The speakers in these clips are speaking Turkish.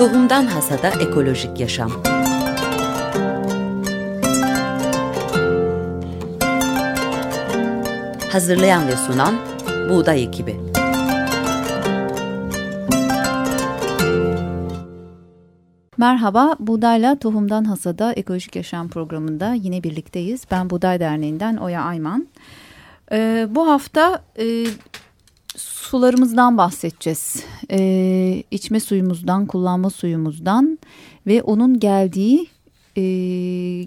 Tohumdan Hasada Ekolojik Yaşam Hazırlayan ve sunan Buğday Ekibi Merhaba, Buğdayla Tohumdan Hasada Ekolojik Yaşam programında yine birlikteyiz. Ben Buğday Derneği'nden Oya Ayman. Ee, bu hafta e, sularımızdan bahsedeceğiz. Ee, içme suyumuzdan, kullanma suyumuzdan ve onun geldiği e,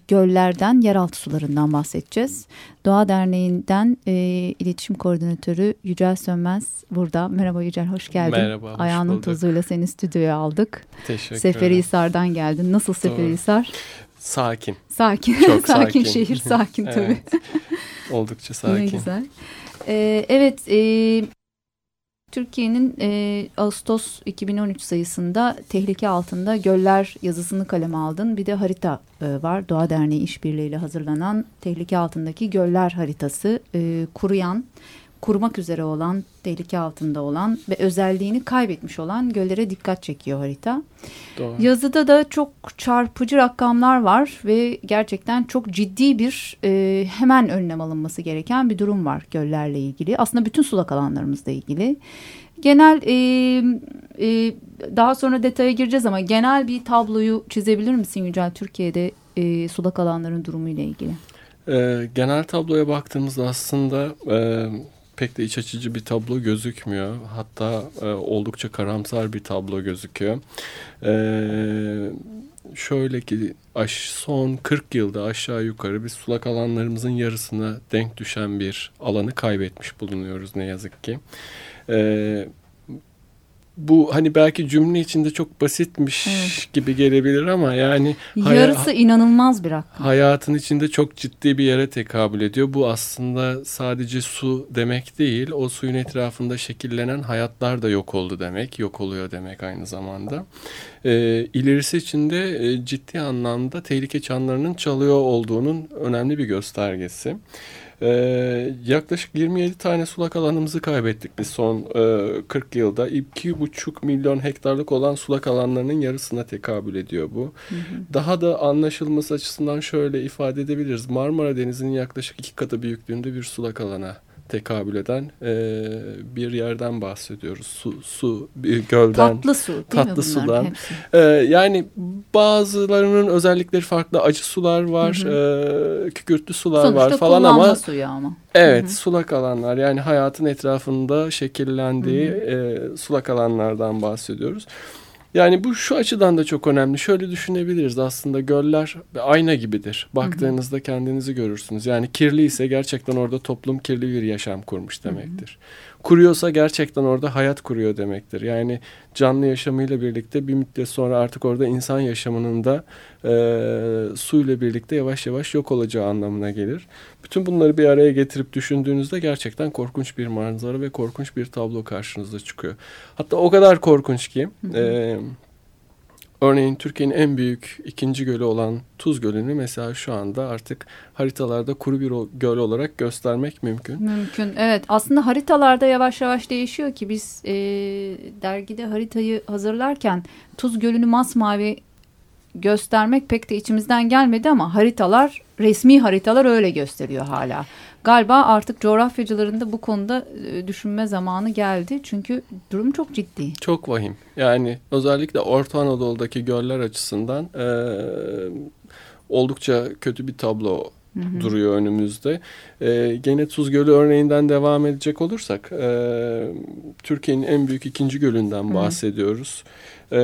göllerden, yeraltı sularından bahsedeceğiz. Doğa Derneği'nden e, iletişim koordinatörü Yücel Sönmez burada. Merhaba Yücel, hoş geldin. Merhaba, hoş Ayağının bulduk. tozuyla seni stüdyoya aldık. Teşekkür. Seferihisar'dan geldin. Nasıl Seferihisar? Sakin. Sakin. Çok sakin sakin. şehir, sakin tabii. Evet. Oldukça Ne sakin. güzel. Ee, evet, e, Türkiye'nin e, Ağustos 2013 sayısında tehlike altında göller yazısını kaleme aldın. Bir de harita e, var. Doğa Derneği işbirliğiyle hazırlanan tehlike altındaki göller haritası. E, kuruyan, kurumak üzere olan, tehlike altında olan ve özelliğini kaybetmiş olan göllere dikkat çekiyor harita. Doğru. Yazıda da çok çarpıcı rakamlar var ve gerçekten çok ciddi bir e, hemen önlem alınması gereken bir durum var göllerle ilgili. Aslında bütün sulak alanlarımızla ilgili. Genel e, e, daha sonra detaya gireceğiz ama genel bir tabloyu çizebilir misin Yücel Türkiye'de e, sulak alanların durumu ile ilgili? Ee, genel tabloya baktığımızda aslında e, pek de iç açıcı bir tablo gözükmüyor. Hatta e, oldukça karamsar bir tablo gözüküyor. Ee, şöyle ki aş, son 40 yılda aşağı yukarı biz sulak alanlarımızın yarısına denk düşen bir alanı kaybetmiş bulunuyoruz ne yazık ki. Ee, bu hani belki cümle içinde çok basitmiş Evet. gibi gelebilir ama yani Yarısı inanılmaz bir rakam. hayatın içinde çok ciddi bir yere tekabül ediyor. Bu aslında sadece su demek değil. O suyun etrafında şekillenen hayatlar da yok oldu demek. Yok oluyor demek aynı zamanda. Ee, ilerisi için de e, ciddi anlamda tehlike çanlarının çalıyor olduğunun önemli bir göstergesi. Ee, yaklaşık 27 tane sulak alanımızı kaybettik biz son e, 40 yılda. 2,5 milyon hektarlık olan sulak alanlarının yarısına tekabül ediyor bu. Daha da anlaşılması açısından şöyle ifade edebiliriz. Marmara Denizi'nin yaklaşık iki katı büyüklüğünde bir sulak alana tekabül eden e, bir yerden bahsediyoruz. Su, su bir gölden. Tatlı su değil tatlı mi sudan. hepsi? E, yani bazılarının özellikleri farklı. Acı sular var, Hı e, kükürtlü sular Sonuçta var falan ama suyu ama. Evet, Hı hı. sulak alanlar yani hayatın etrafında şekillendiği e, sulak alanlardan bahsediyoruz. Yani bu şu açıdan da çok önemli. Şöyle düşünebiliriz aslında göller ayna gibidir. Baktığınızda kendinizi görürsünüz. Yani kirli ise gerçekten orada toplum kirli bir yaşam kurmuş demektir. Kuruyorsa gerçekten orada hayat kuruyor demektir. Yani canlı yaşamıyla birlikte bir müddet sonra artık orada insan yaşamının da e, suyla birlikte yavaş yavaş yok olacağı anlamına gelir. Bütün bunları bir araya getirip düşündüğünüzde gerçekten korkunç bir manzara ve korkunç bir tablo karşınıza çıkıyor. Hatta o kadar korkunç ki e, örneğin Türkiye'nin en büyük ikinci gölü olan Tuz Gölü'nü mesela şu anda artık haritalarda kuru bir göl olarak göstermek mümkün. Mümkün. Evet. Aslında haritalarda yavaş yavaş değişiyor ki biz e, dergide haritayı hazırlarken Tuz Gölü'nü masmavi göstermek pek de içimizden gelmedi ama haritalar resmi haritalar öyle gösteriyor hala. Galiba artık coğrafyacıların da bu konuda e, düşünme zamanı geldi. Çünkü durum çok ciddi. Çok vahim. Yani özellikle Orta Anadolu'daki göller açısından e, oldukça kötü bir tablo duruyor önümüzde. E, gene Tuz Gölü örneğinden devam edecek olursak e, Türkiye'nin en büyük ikinci gölünden bahsediyoruz. E,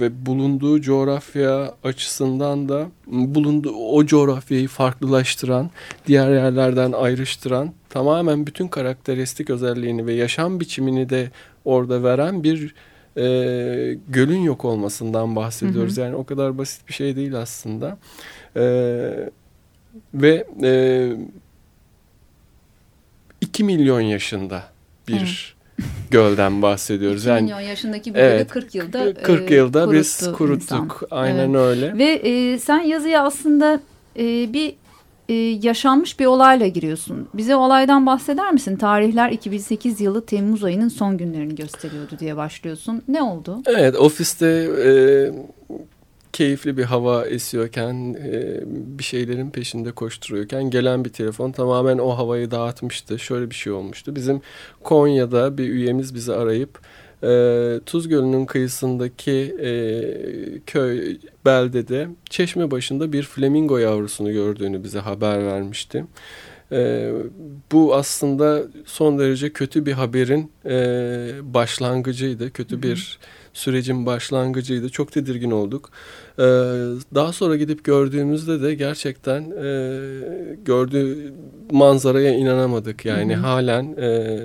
ve bulunduğu coğrafya açısından da bulunduğu o coğrafyayı farklılaştıran, diğer yerlerden ayrıştıran, tamamen bütün karakteristik özelliğini ve yaşam biçimini de orada veren bir e, gölün yok olmasından bahsediyoruz. Yani o kadar basit bir şey değil aslında. E, ve e, 2 milyon yaşında bir gölden bahsediyoruz. 2 Yani milyon yaşındaki bir Evet, gölü 40 yılda 40 e, yılda biz kuruttu kuruttuk. insan. Aynen Evet. öyle. Ve e, sen yazıya aslında e, bir e, yaşanmış bir olayla giriyorsun. Bize olaydan bahseder misin? Tarihler 2008 yılı Temmuz ayının son günlerini gösteriyordu diye başlıyorsun. Ne oldu? Evet ofiste e, keyifli bir hava esiyorken e, bir şeylerin peşinde koşturuyorken gelen bir telefon tamamen o havayı dağıtmıştı. Şöyle bir şey olmuştu. Bizim Konya'da bir üyemiz bizi arayıp e, Tuz Gölü'nün kıyısındaki e, köy beldede çeşme başında bir flamingo yavrusunu gördüğünü bize haber vermişti. E, bu aslında son derece kötü bir haberin e, başlangıcıydı. Kötü bir sürecin başlangıcıydı. Çok tedirgin olduk. Ee, daha sonra gidip gördüğümüzde de gerçekten e, gördüğü manzaraya inanamadık. Yani hı hı. halen e,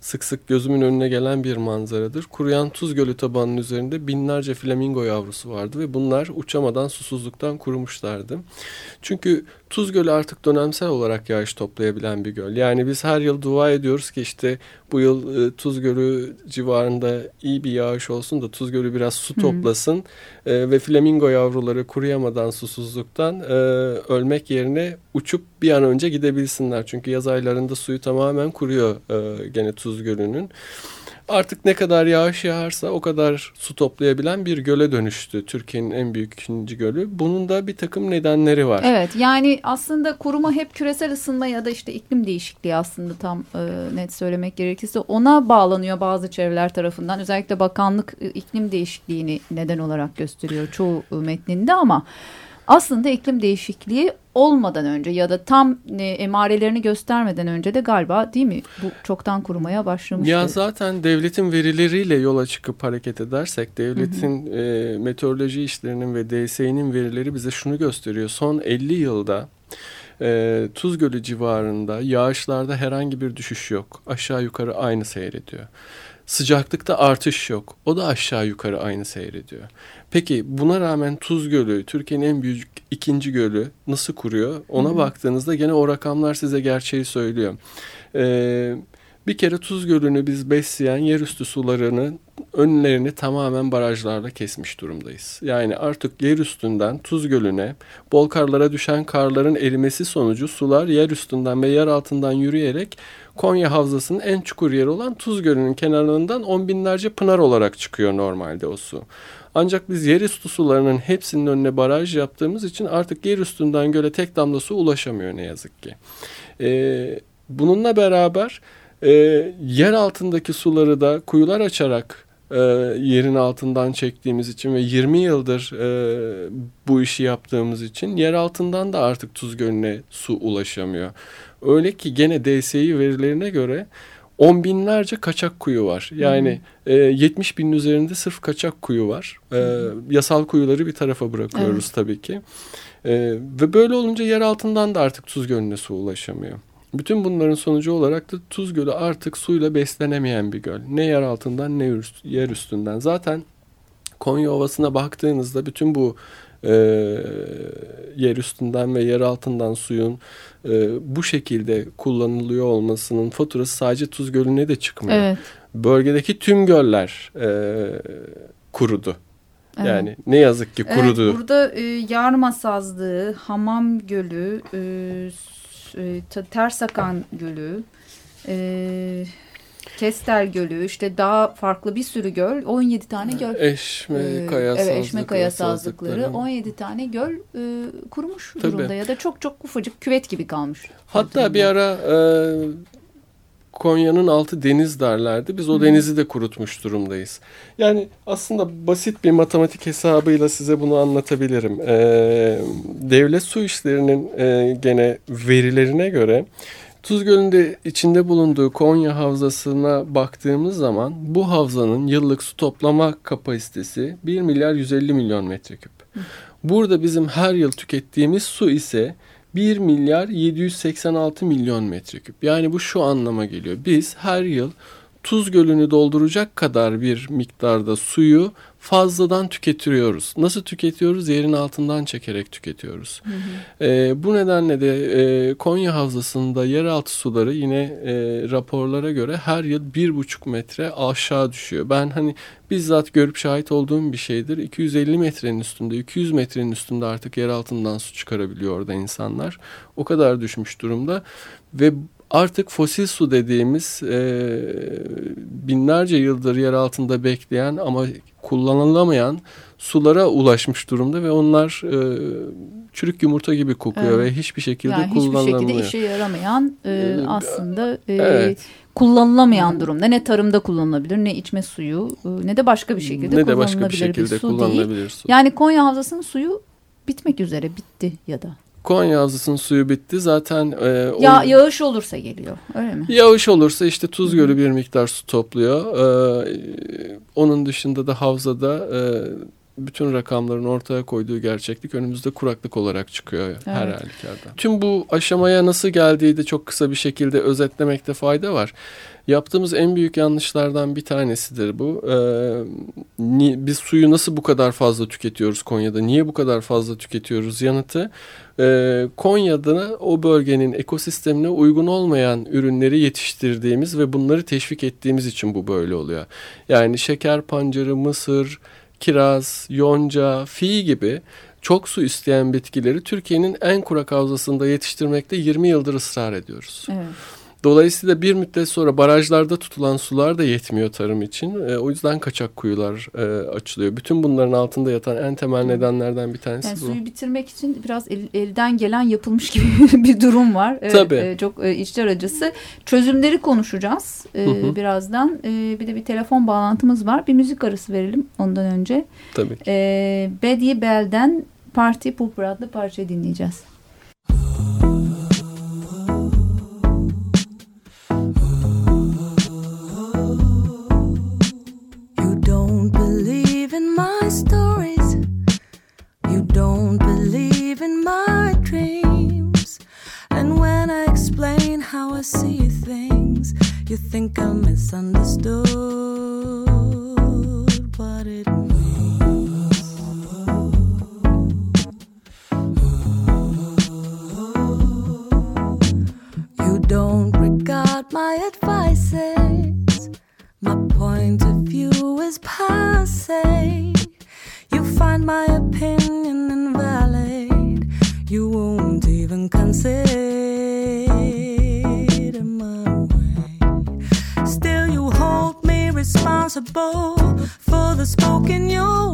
sık sık gözümün önüne gelen bir manzaradır. Kuruyan Tuz Gölü tabanının üzerinde binlerce flamingo yavrusu vardı ve bunlar uçamadan susuzluktan kurumuşlardı. Çünkü Tuz Gölü artık dönemsel olarak yağış toplayabilen bir göl. Yani biz her yıl dua ediyoruz ki işte bu yıl e, Tuz Gölü civarında iyi bir yağış olsun da Tuz Gölü biraz su toplasın e, ve flamingo yavruları kuruyamadan susuzluktan e, ölmek yerine uçup bir an önce gidebilsinler. Çünkü yaz aylarında suyu tamamen kuruyor e, gene Tuz Gölü'nün artık ne kadar yağış yağarsa o kadar su toplayabilen bir göle dönüştü. Türkiye'nin en büyük ikinci gölü. Bunun da bir takım nedenleri var. Evet yani aslında kuruma hep küresel ısınma ya da işte iklim değişikliği aslında tam e, net söylemek gerekirse ona bağlanıyor bazı çevreler tarafından. Özellikle bakanlık e, iklim değişikliğini neden olarak gösteriyor çoğu e, metninde ama aslında iklim değişikliği olmadan önce ya da tam e, emarelerini göstermeden önce de galiba değil mi bu çoktan kurumaya başlamıştı. Ya zaten devletin verileriyle yola çıkıp hareket edersek devletin hı hı. E, meteoroloji işlerinin ve DSİ'nin verileri bize şunu gösteriyor. Son 50 yılda e, Tuz Gölü civarında yağışlarda herhangi bir düşüş yok. Aşağı yukarı aynı seyrediyor. Sıcaklıkta artış yok. O da aşağı yukarı aynı seyrediyor. Peki buna rağmen Tuz Gölü Türkiye'nin en büyük ikinci gölü nasıl kuruyor? Ona Hı-hı. baktığınızda gene o rakamlar size gerçeği söylüyor. Ee, bir kere Tuz Gölü'nü biz besleyen yerüstü sularını önlerini tamamen barajlarla kesmiş durumdayız. Yani artık yer üstünden Tuz Gölü'ne bol karlara düşen karların erimesi sonucu sular yer üstünden ve yer altından yürüyerek Konya Havzası'nın en çukur yeri olan Tuz Gölü'nün kenarından on binlerce pınar olarak çıkıyor normalde o su. Ancak biz yer üstü sularının hepsinin önüne baraj yaptığımız için artık yer üstünden göle tek damla su ulaşamıyor ne yazık ki. Ee, bununla beraber e, yer altındaki suları da kuyular açarak e, yerin altından çektiğimiz için ve 20 yıldır e, bu işi yaptığımız için yer altından da artık Tuz Gölü'ne su ulaşamıyor. Öyle ki gene DSİ verilerine göre on binlerce kaçak kuyu var. Yani e, 70 binin üzerinde sırf kaçak kuyu var. E, yasal kuyuları bir tarafa bırakıyoruz evet. tabii ki. E, ve böyle olunca yer altından da artık Tuz Gölü'ne su ulaşamıyor. Bütün bunların sonucu olarak da Tuz Gölü artık suyla beslenemeyen bir göl. Ne yer altından ne yer üstünden. Zaten Konya Ovası'na baktığınızda bütün bu e, yer üstünden ve yer altından suyun e, bu şekilde kullanılıyor olmasının faturası sadece Tuz Gölü'ne de çıkmıyor. Evet. Bölgedeki tüm göller e, kurudu. Evet. Yani ne yazık ki kurudu. Evet, burada e, Yarma Sazlığı, Hamam Gölü, e, e, Tersakan Gölü, e, Kestel Gölü, işte daha farklı bir sürü göl, 17 tane göl. Eşme ee, Kaya evet, Eşme Kaya Sazlıkları, 17 tane göl e, kurumuş Tabii. durumda ya da çok çok ufacık küvet gibi kalmış. Hatta bir ara e, Konya'nın altı deniz derlerdi. Biz o Hı. denizi de kurutmuş durumdayız. Yani aslında basit bir matematik hesabıyla size bunu anlatabilirim. Ee, devlet su işlerinin e, gene verilerine göre Tuz Gölü'nde içinde bulunduğu Konya Havzası'na baktığımız zaman bu havzanın yıllık su toplama kapasitesi 1 milyar 150 milyon metreküp. Burada bizim her yıl tükettiğimiz su ise 1 milyar 786 milyon metreküp. Yani bu şu anlama geliyor. Biz her yıl Tuz Gölü'nü dolduracak kadar bir miktarda suyu fazladan tüketiyoruz. Nasıl tüketiyoruz? Yerin altından çekerek tüketiyoruz. Hı hı. E, bu nedenle de e, Konya Havzası'nda yeraltı suları yine e, raporlara göre her yıl bir buçuk metre aşağı düşüyor. Ben hani bizzat görüp şahit olduğum bir şeydir. 250 metrenin üstünde, 200 metrenin üstünde artık yer altından su çıkarabiliyor orada insanlar. O kadar düşmüş durumda ve artık fosil su dediğimiz e, binlerce yıldır yer altında bekleyen ama kullanılamayan sulara ulaşmış durumda ve onlar e, çürük yumurta gibi kokuyor evet. ve hiçbir şekilde yani kullanılamıyor. Hiçbir şekilde işe yaramayan e, aslında e, evet. kullanılamayan durumda. Ne tarımda kullanılabilir ne içme suyu e, ne de başka bir şekilde ne de başka bir şekilde bir su kullanılabilir değil. su. Yani Konya Havzası'nın suyu bitmek üzere bitti ya da. Konya Havzası'nın suyu bitti. Zaten e, o, ya, yağış olursa geliyor öyle mi? Yağış olursa işte Tuz Gölü bir miktar su topluyor. Ee, onun dışında da havzada e, bütün rakamların ortaya koyduğu gerçeklik önümüzde kuraklık olarak çıkıyor evet. her halükarda. Tüm bu aşamaya nasıl geldiği de çok kısa bir şekilde özetlemekte fayda var. Yaptığımız en büyük yanlışlardan bir tanesidir bu. Ee, biz suyu nasıl bu kadar fazla tüketiyoruz Konya'da? Niye bu kadar fazla tüketiyoruz? Yanıtı e, Konya'da o bölgenin ekosistemine uygun olmayan ürünleri yetiştirdiğimiz ve bunları teşvik ettiğimiz için bu böyle oluyor. Yani şeker pancarı, mısır, kiraz, yonca, fi gibi çok su isteyen bitkileri Türkiye'nin en kurak havzasında yetiştirmekte 20 yıldır ısrar ediyoruz. Evet. Dolayısıyla bir müddet sonra barajlarda tutulan sular da yetmiyor tarım için. E, o yüzden kaçak kuyular e, açılıyor. Bütün bunların altında yatan en temel nedenlerden bir tanesi yani bu. Suyu bitirmek için biraz el, elden gelen yapılmış gibi bir durum var. Evet, Tabii. E, çok e, içler acısı. Çözümleri konuşacağız e, hı hı. birazdan. E, bir de bir telefon bağlantımız var. Bir müzik arası verelim ondan önce. Tabii ki. E, Betty Bell'den Party Pooper adlı parçayı dinleyeceğiz. Think I misunderstood for the spoken you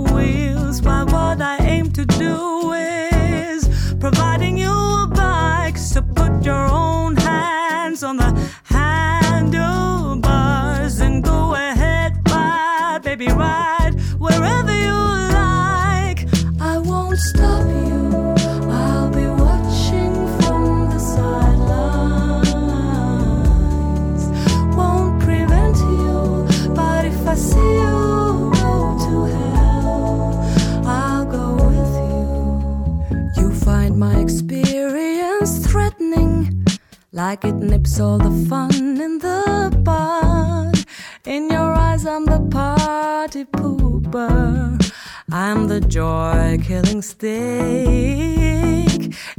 like it nips all the fun in the bud. In your eyes, I'm the party pooper. I'm the joy killing stick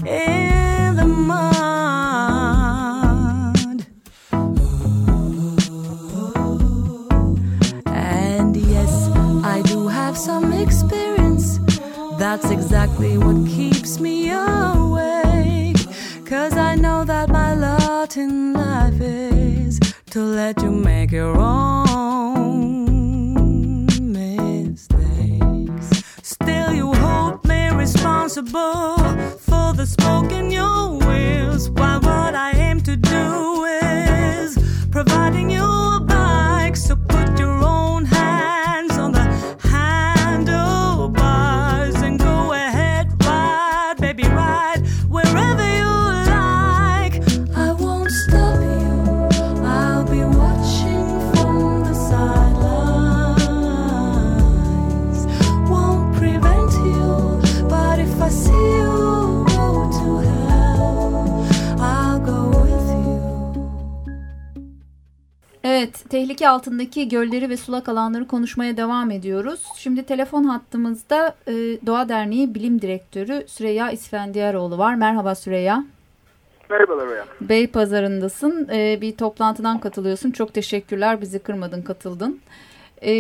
in the mud. And yes, I do have some experience. That's exactly what keeps me awake. In life is to let you make your own. Mistakes. Still, you hold me responsible for the smoke in tehlike altındaki gölleri ve sulak alanları konuşmaya devam ediyoruz. Şimdi telefon hattımızda e, Doğa Derneği Bilim Direktörü Süreyya İsfendiyaroğlu var. Merhaba Süreyya. Merhabalar Oya. Bey pazarındasın. E, bir toplantıdan katılıyorsun. Çok teşekkürler. Bizi kırmadın, katıldın. E,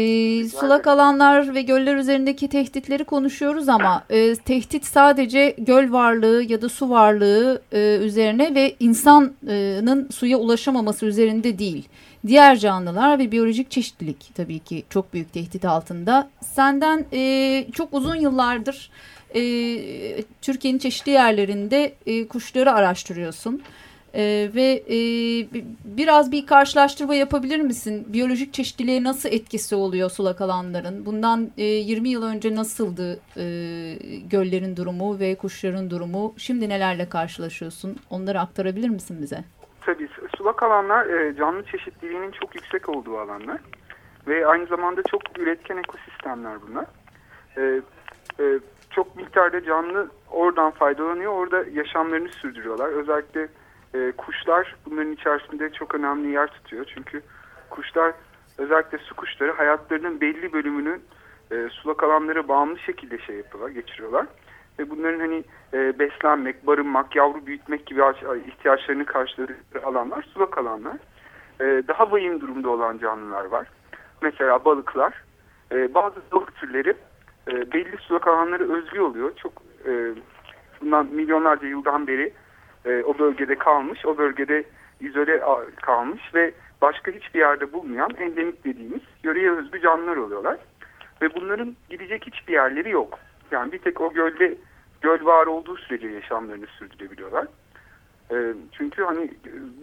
sulak alanlar ve göller üzerindeki tehditleri konuşuyoruz ama e, tehdit sadece göl varlığı ya da su varlığı e, üzerine ve insanın suya ulaşamaması üzerinde değil. Diğer canlılar ve biyolojik çeşitlilik tabii ki çok büyük tehdit altında. Senden e, çok uzun yıllardır e, Türkiye'nin çeşitli yerlerinde e, kuşları araştırıyorsun. Ee, ve e, biraz bir karşılaştırma yapabilir misin? Biyolojik çeşitliliğe nasıl etkisi oluyor sulak alanların? Bundan e, 20 yıl önce nasıldı e, göllerin durumu ve kuşların durumu? Şimdi nelerle karşılaşıyorsun? Onları aktarabilir misin bize? Tabii sulak alanlar e, canlı çeşitliliğinin çok yüksek olduğu alanlar. Ve aynı zamanda çok üretken ekosistemler bunlar. E, e, çok miktarda canlı oradan faydalanıyor. Orada yaşamlarını sürdürüyorlar. Özellikle e, kuşlar bunların içerisinde çok önemli yer tutuyor. Çünkü kuşlar özellikle su kuşları hayatlarının belli bölümünü e, sulak alanlara bağımlı şekilde şey yapıyorlar, geçiriyorlar. Ve bunların hani e, beslenmek, barınmak, yavru büyütmek gibi ihtiyaçlarını karşıladıkları alanlar sulak alanlar. E, daha vahim durumda olan canlılar var. Mesela balıklar. E, bazı balık türleri e, belli sulak alanları özgü oluyor. Çok e, bundan milyonlarca yıldan beri e, o bölgede kalmış, o bölgede izole kalmış ve başka hiçbir yerde bulmayan endemik dediğimiz yöreye özgü canlılar oluyorlar. Ve bunların gidecek hiçbir yerleri yok. Yani bir tek o gölde göl var olduğu sürece yaşamlarını sürdürebiliyorlar. E, çünkü hani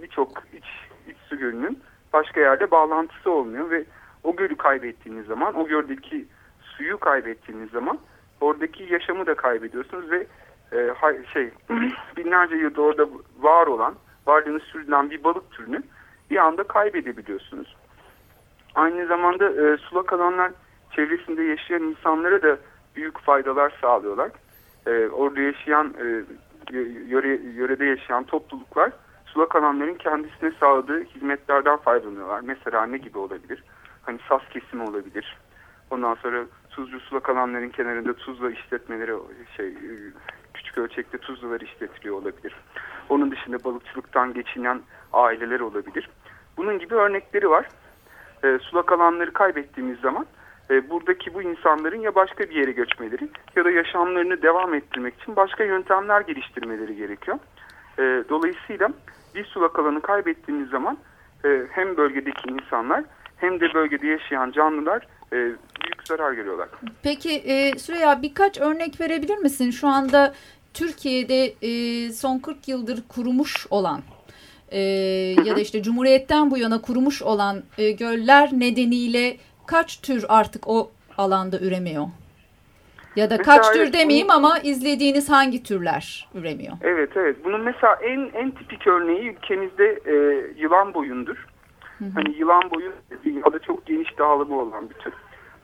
birçok iç, iç su gölünün başka yerde bağlantısı olmuyor ve o gölü kaybettiğiniz zaman, o göldeki suyu kaybettiğiniz zaman oradaki yaşamı da kaybediyorsunuz ve e, şey binlerce yılda orada var olan varlığını sürdüren bir balık türünü bir anda kaybedebiliyorsunuz. Aynı zamanda e, sulak alanlar çevresinde yaşayan insanlara da büyük faydalar sağlıyorlar. E, orada yaşayan e, yöre, yörede yaşayan topluluklar sulak alanların kendisine sağladığı hizmetlerden faydalanıyorlar. Mesela ne gibi olabilir? Hani sas kesimi olabilir. Ondan sonra tuzlu sulak alanların kenarında tuzla işletmeleri şey küçük ölçekte tuzlular işletiliyor olabilir. Onun dışında balıkçılıktan geçinen aileler olabilir. Bunun gibi örnekleri var. E, sulak alanları kaybettiğimiz zaman e, buradaki bu insanların ya başka bir yere göçmeleri ya da yaşamlarını devam ettirmek için başka yöntemler geliştirmeleri gerekiyor. E, dolayısıyla bir sulak alanı kaybettiğimiz zaman e, hem bölgedeki insanlar hem de bölgede yaşayan canlılar e, büyük zarar görüyorlar. Peki e, Süreyya birkaç örnek verebilir misin? Şu anda Türkiye'de e, son 40 yıldır kurumuş olan e, ya da işte Cumhuriyet'ten bu yana kurumuş olan e, göller nedeniyle kaç tür artık o alanda üremiyor? Ya da mesela kaç tür demeyeyim ama izlediğiniz hangi türler üremiyor? Evet evet. Bunun mesela en en tipik örneği ülkemizde e, yılan boyundur. Hı hı. Hani yılan boyu dünyada çok geniş dağılımı olan bir tür.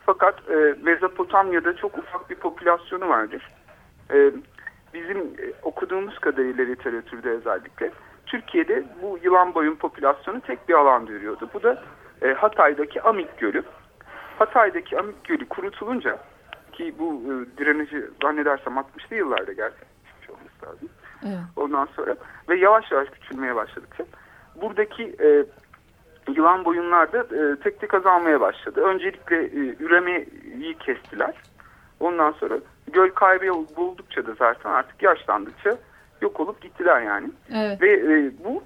Fakat e, Mezopotamya'da çok ufak bir popülasyonu vardır. E, bizim e, okuduğumuz kadarıyla literatürde özellikle Türkiye'de bu yılan boyun popülasyonu tek bir alanda yürüyordu. Bu da e, Hatay'daki Amik Gölü. Hatay'daki Amik Gölü kurutulunca ki bu e, direneci zannedersem 60'lı yıllarda gerçekleşmiş olması lazım. Evet. Ondan sonra ve yavaş yavaş küçülmeye başladıkça buradaki e, yılan boyunlar da e, tek tek azalmaya başladı. Öncelikle e, üremeyi kestiler. Ondan sonra göl kaybı buldukça da zaten artık yaşlandıkça yok olup gittiler yani. Evet. Ve e, bu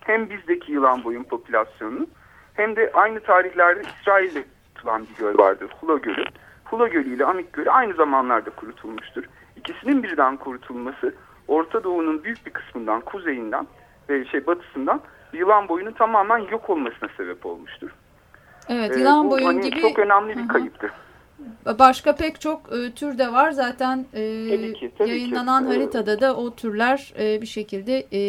hem bizdeki yılan boyun popülasyonunu hem de aynı tarihlerde İsrail'de tutulan bir göl vardır. Hula Gölü. Hula Gölü ile Amik Gölü aynı zamanlarda kurutulmuştur. İkisinin birden kurutulması Orta Doğu'nun büyük bir kısmından, kuzeyinden ve şey batısından yılan boyunun tamamen yok olmasına sebep olmuştur. Evet, yılan ee, boyun hani gibi çok önemli bir Hı -hı. kayıptır. Başka pek çok e, tür de var. Zaten e, tabii ki, tabii yayınlanan ki. haritada da o türler e, bir şekilde e,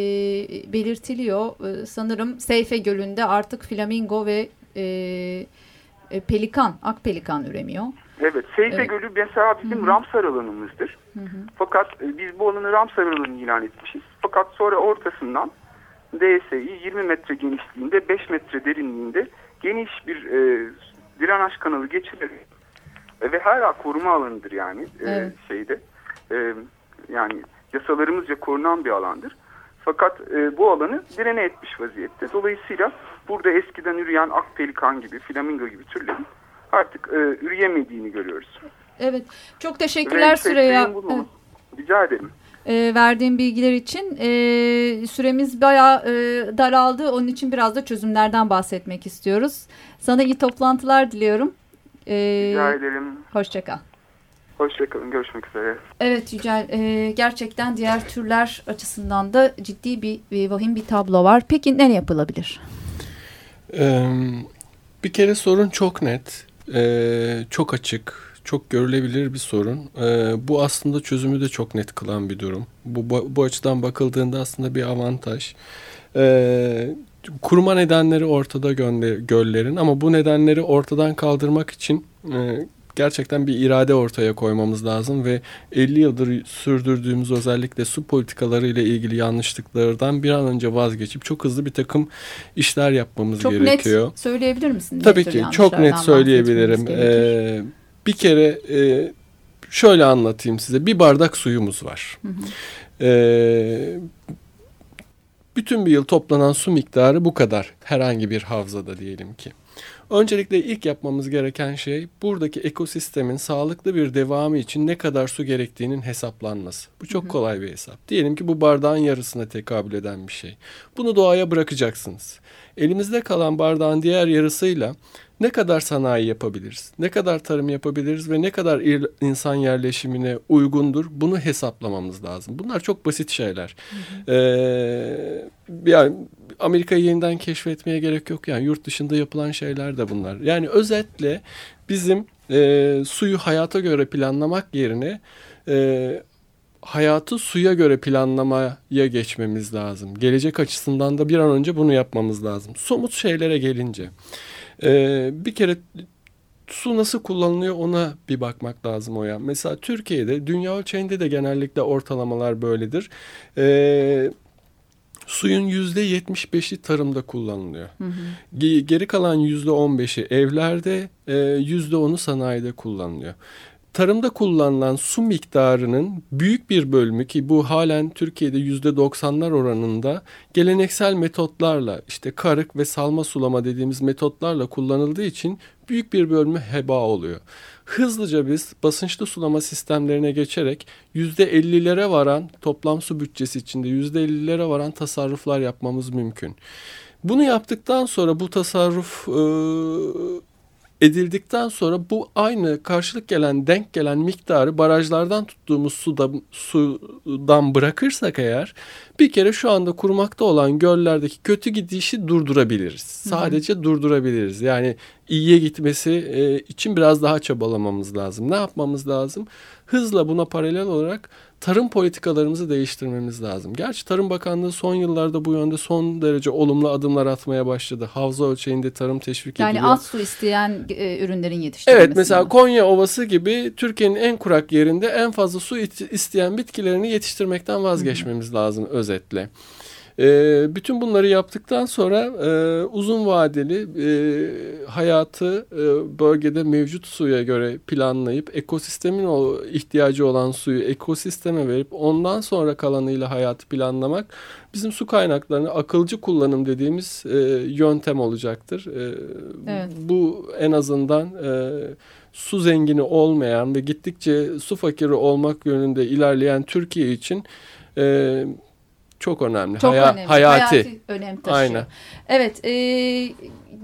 belirtiliyor. E, sanırım Seyfe Gölü'nde artık flamingo ve e, e, pelikan, ak pelikan üremiyor. Evet, Seyfe evet. Gölü mesela bizim Hı -hı. Ramsar alanımızdır. Hı -hı. Fakat e, biz bu alanı Ramsar alanı ilan etmişiz. Fakat sonra ortasından DSİ 20 metre genişliğinde 5 metre derinliğinde geniş bir e, drenaj kanalı geçirerek e, ve hala koruma alanıdır yani e, Evet. şeyde. E, yani yasalarımızca korunan bir alandır. Fakat e, bu alanı direne etmiş vaziyette. Dolayısıyla burada eskiden üreyen ak pelikan gibi, flamingo gibi türlerin artık e, üreyemediğini görüyoruz. Evet. Çok teşekkürler Süreyya. Evet. Rica ederim. E, verdiğin bilgiler için. E, süremiz bayağı e, daraldı. Onun için biraz da çözümlerden bahsetmek istiyoruz. Sana iyi toplantılar diliyorum. E, Rica ederim. Hoşçakal. Hoşçakalın. Görüşmek üzere. Evet Yücel, e, gerçekten diğer türler açısından da ciddi bir, bir vahim bir tablo var. Peki ne yapılabilir? Ee, bir kere sorun çok net, ee, çok açık, çok görülebilir bir sorun. Ee, bu aslında çözümü de çok net kılan bir durum. Bu, bu, açıdan bakıldığında aslında bir avantaj. Ee, kuruma nedenleri ortada gönde, göllerin ama bu nedenleri ortadan kaldırmak için e, gerçekten bir irade ortaya koymamız lazım ve 50 yıldır sürdürdüğümüz özellikle su politikaları ile ilgili yanlışlıklardan bir an önce vazgeçip çok hızlı bir takım işler yapmamız Çok gerekiyor. net söyleyebilir misin? Tabii ki çok net söyleyebilirim. Ee, bir kere e, şöyle anlatayım size. Bir bardak suyumuz var. Hı hı. Ee, bütün bir yıl toplanan su miktarı bu kadar. Herhangi bir havzada diyelim ki. Öncelikle ilk yapmamız gereken şey buradaki ekosistemin sağlıklı bir devamı için ne kadar su gerektiğinin hesaplanması. Bu çok kolay bir hesap. Diyelim ki bu bardağın yarısına tekabül eden bir şey. Bunu doğaya bırakacaksınız. Elimizde kalan bardağın diğer yarısıyla ne kadar sanayi yapabiliriz, ne kadar tarım yapabiliriz ve ne kadar insan yerleşimine uygundur bunu hesaplamamız lazım. Bunlar çok basit şeyler. Ee, yani Amerika'yı yeniden keşfetmeye gerek yok yani yurt dışında yapılan şeyler de bunlar. Yani özetle bizim e, suyu hayata göre planlamak yerine e, hayatı suya göre planlamaya geçmemiz lazım. Gelecek açısından da bir an önce bunu yapmamız lazım. Somut şeylere gelince e, bir kere su nasıl kullanılıyor ona bir bakmak lazım o ya. Mesela Türkiye'de dünya ölçeğinde de genellikle ortalamalar böyledir. E, suyun yüzde 75'i tarımda kullanılıyor. Hı hı. Ge- Geri kalan yüzde 15'i evlerde, e, yüzde 10'u sanayide kullanılıyor. Tarımda kullanılan su miktarının büyük bir bölümü ki bu halen Türkiye'de yüzde 90'lar oranında geleneksel metotlarla işte karık ve salma sulama dediğimiz metotlarla kullanıldığı için büyük bir bölümü heba oluyor. Hızlıca biz basınçlı sulama sistemlerine geçerek yüzde 50'lere varan toplam su bütçesi içinde yüzde 50'lere varan tasarruflar yapmamız mümkün. Bunu yaptıktan sonra bu tasarruf e, edildikten sonra bu aynı karşılık gelen denk gelen miktarı barajlardan tuttuğumuz suda, sudan bırakırsak eğer bir kere şu anda kurmakta olan göllerdeki kötü gidişi durdurabiliriz. Sadece durdurabiliriz. Yani iyiye gitmesi e, için biraz daha çabalamamız lazım. Ne yapmamız lazım? Hızla buna paralel olarak tarım politikalarımızı değiştirmemiz lazım. Gerçi Tarım Bakanlığı son yıllarda bu yönde son derece olumlu adımlar atmaya başladı. Havza ölçeğinde tarım teşvik Yani ediliyor. az su isteyen e, ürünlerin yetiştirilmesi. Evet mesela Konya Ovası gibi Türkiye'nin en kurak yerinde en fazla su isteyen bitkilerini yetiştirmekten vazgeçmemiz lazım özetle. Ee, bütün bunları yaptıktan sonra e, uzun vadeli e, hayatı e, bölgede mevcut suya göre planlayıp ekosistemin o ihtiyacı olan suyu ekosisteme verip ondan sonra kalanıyla hayatı planlamak bizim su kaynaklarını akılcı kullanım dediğimiz e, yöntem olacaktır. E, Evet. Bu en azından e, su zengini olmayan ve gittikçe su fakiri olmak yönünde ilerleyen Türkiye için e, çok önemli. Çok Haya- önemli. Hayati. önem taşıyor. Aynen. Evet, e,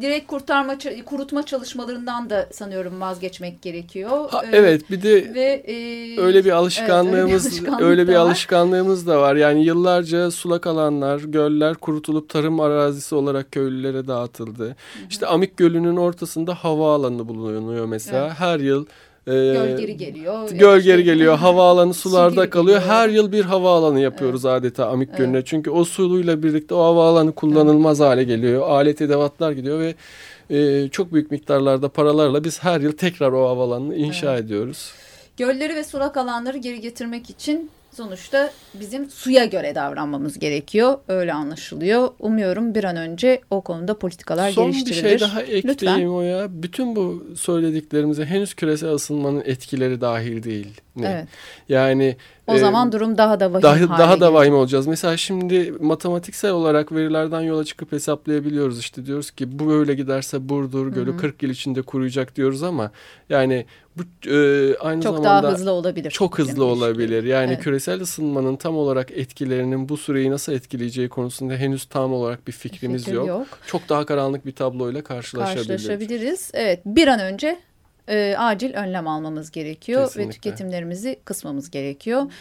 direkt kurtarma, kurutma çalışmalarından da sanıyorum vazgeçmek gerekiyor. Ha, E, evet bir de Ve e, öyle bir alışkanlığımız evet, alışkanlık öyle bir da alışkanlığımız da var. Yani yıllarca sulak alanlar, göller kurutulup tarım arazisi olarak köylülere dağıtıldı. İşte Amik Gölü'nün ortasında havaalanı bulunuyor mesela. Evet. Her yıl e, göl geri geliyor. Göl İşte- geri geliyor, havaalanı Su sularda kalıyor. geliyor. Her yıl bir havaalanı yapıyoruz adeta Amik Evet. Gölü'ne. Çünkü o suyla birlikte o havaalanı kullanılmaz hale geliyor. Alet edevatlar gidiyor ve e, çok büyük miktarlarda paralarla biz her yıl tekrar o havaalanını inşa ediyoruz. Gölleri ve sulak alanları geri getirmek için sonuçta bizim suya göre davranmamız gerekiyor. Öyle anlaşılıyor. Umuyorum bir an önce o konuda politikalar Son geliştirilir. Son bir şey daha ekleyeyim Lütfen. o ya. Bütün bu söylediklerimize henüz küresel ısınmanın etkileri dahil değil. Ne? Evet. Yani o e, zaman durum daha da vahim daha, Daha da vahim olacağız. Mesela şimdi matematiksel olarak verilerden yola çıkıp hesaplayabiliyoruz. İşte diyoruz ki bu böyle giderse Burdur Gölü Hı -hı. 40 yıl içinde kuruyacak diyoruz ama yani bu e, aynı çok zamanda daha hızlı olabilir. Çok hızlı olabilir. Yani evet. küresel ısınmanın tam olarak etkilerinin bu süreyi nasıl etkileyeceği konusunda henüz tam olarak bir fikrimiz Fikrim yok. yok. Çok daha karanlık bir tabloyla karşılaşabiliriz. Karşılaşabiliriz. Evet, bir an önce e, acil önlem almamız gerekiyor Kesinlikle. ve tüketimlerimizi kısmamız gerekiyor.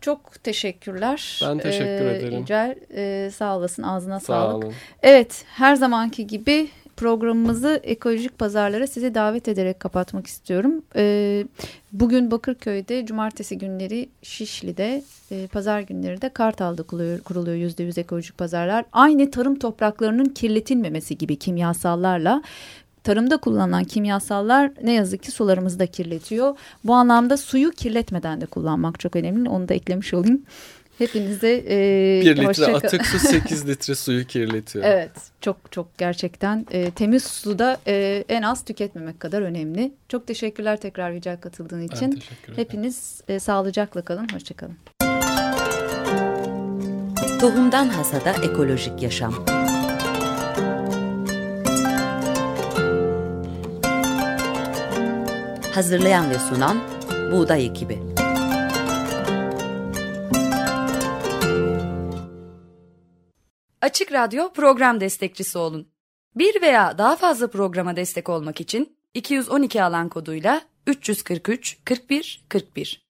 Çok teşekkürler. Ben teşekkür ee, ederim. İcel, e, sağ olasın ağzına Sağ sağlık. olun. Evet her zamanki gibi programımızı ekolojik pazarlara sizi davet ederek kapatmak istiyorum. Ee, bugün Bakırköy'de, cumartesi günleri Şişli'de, e, pazar günleri de Kartal'da kuruluyor, kuruluyor %100 ekolojik pazarlar. Aynı tarım topraklarının kirletilmemesi gibi kimyasallarla tarımda kullanılan kimyasallar ne yazık ki sularımızı da kirletiyor. Bu anlamda suyu kirletmeden de kullanmak çok önemli. Onu da eklemiş olayım. Hepinize e, bir litre hoşça atık su 8 litre suyu kirletiyor. Evet çok çok gerçekten e, temiz suda e, en az tüketmemek kadar önemli. Çok teşekkürler tekrar Yücel katıldığın için. Ben teşekkür ederim. Hepiniz e, sağlıcakla kalın. Hoşçakalın. Tohumdan Hasada Ekolojik Yaşam Hazırlayan ve sunan Buğday Ekibi Açık Radyo program destekçisi olun. Bir veya daha fazla programa destek olmak için 212 alan koduyla 343 41 41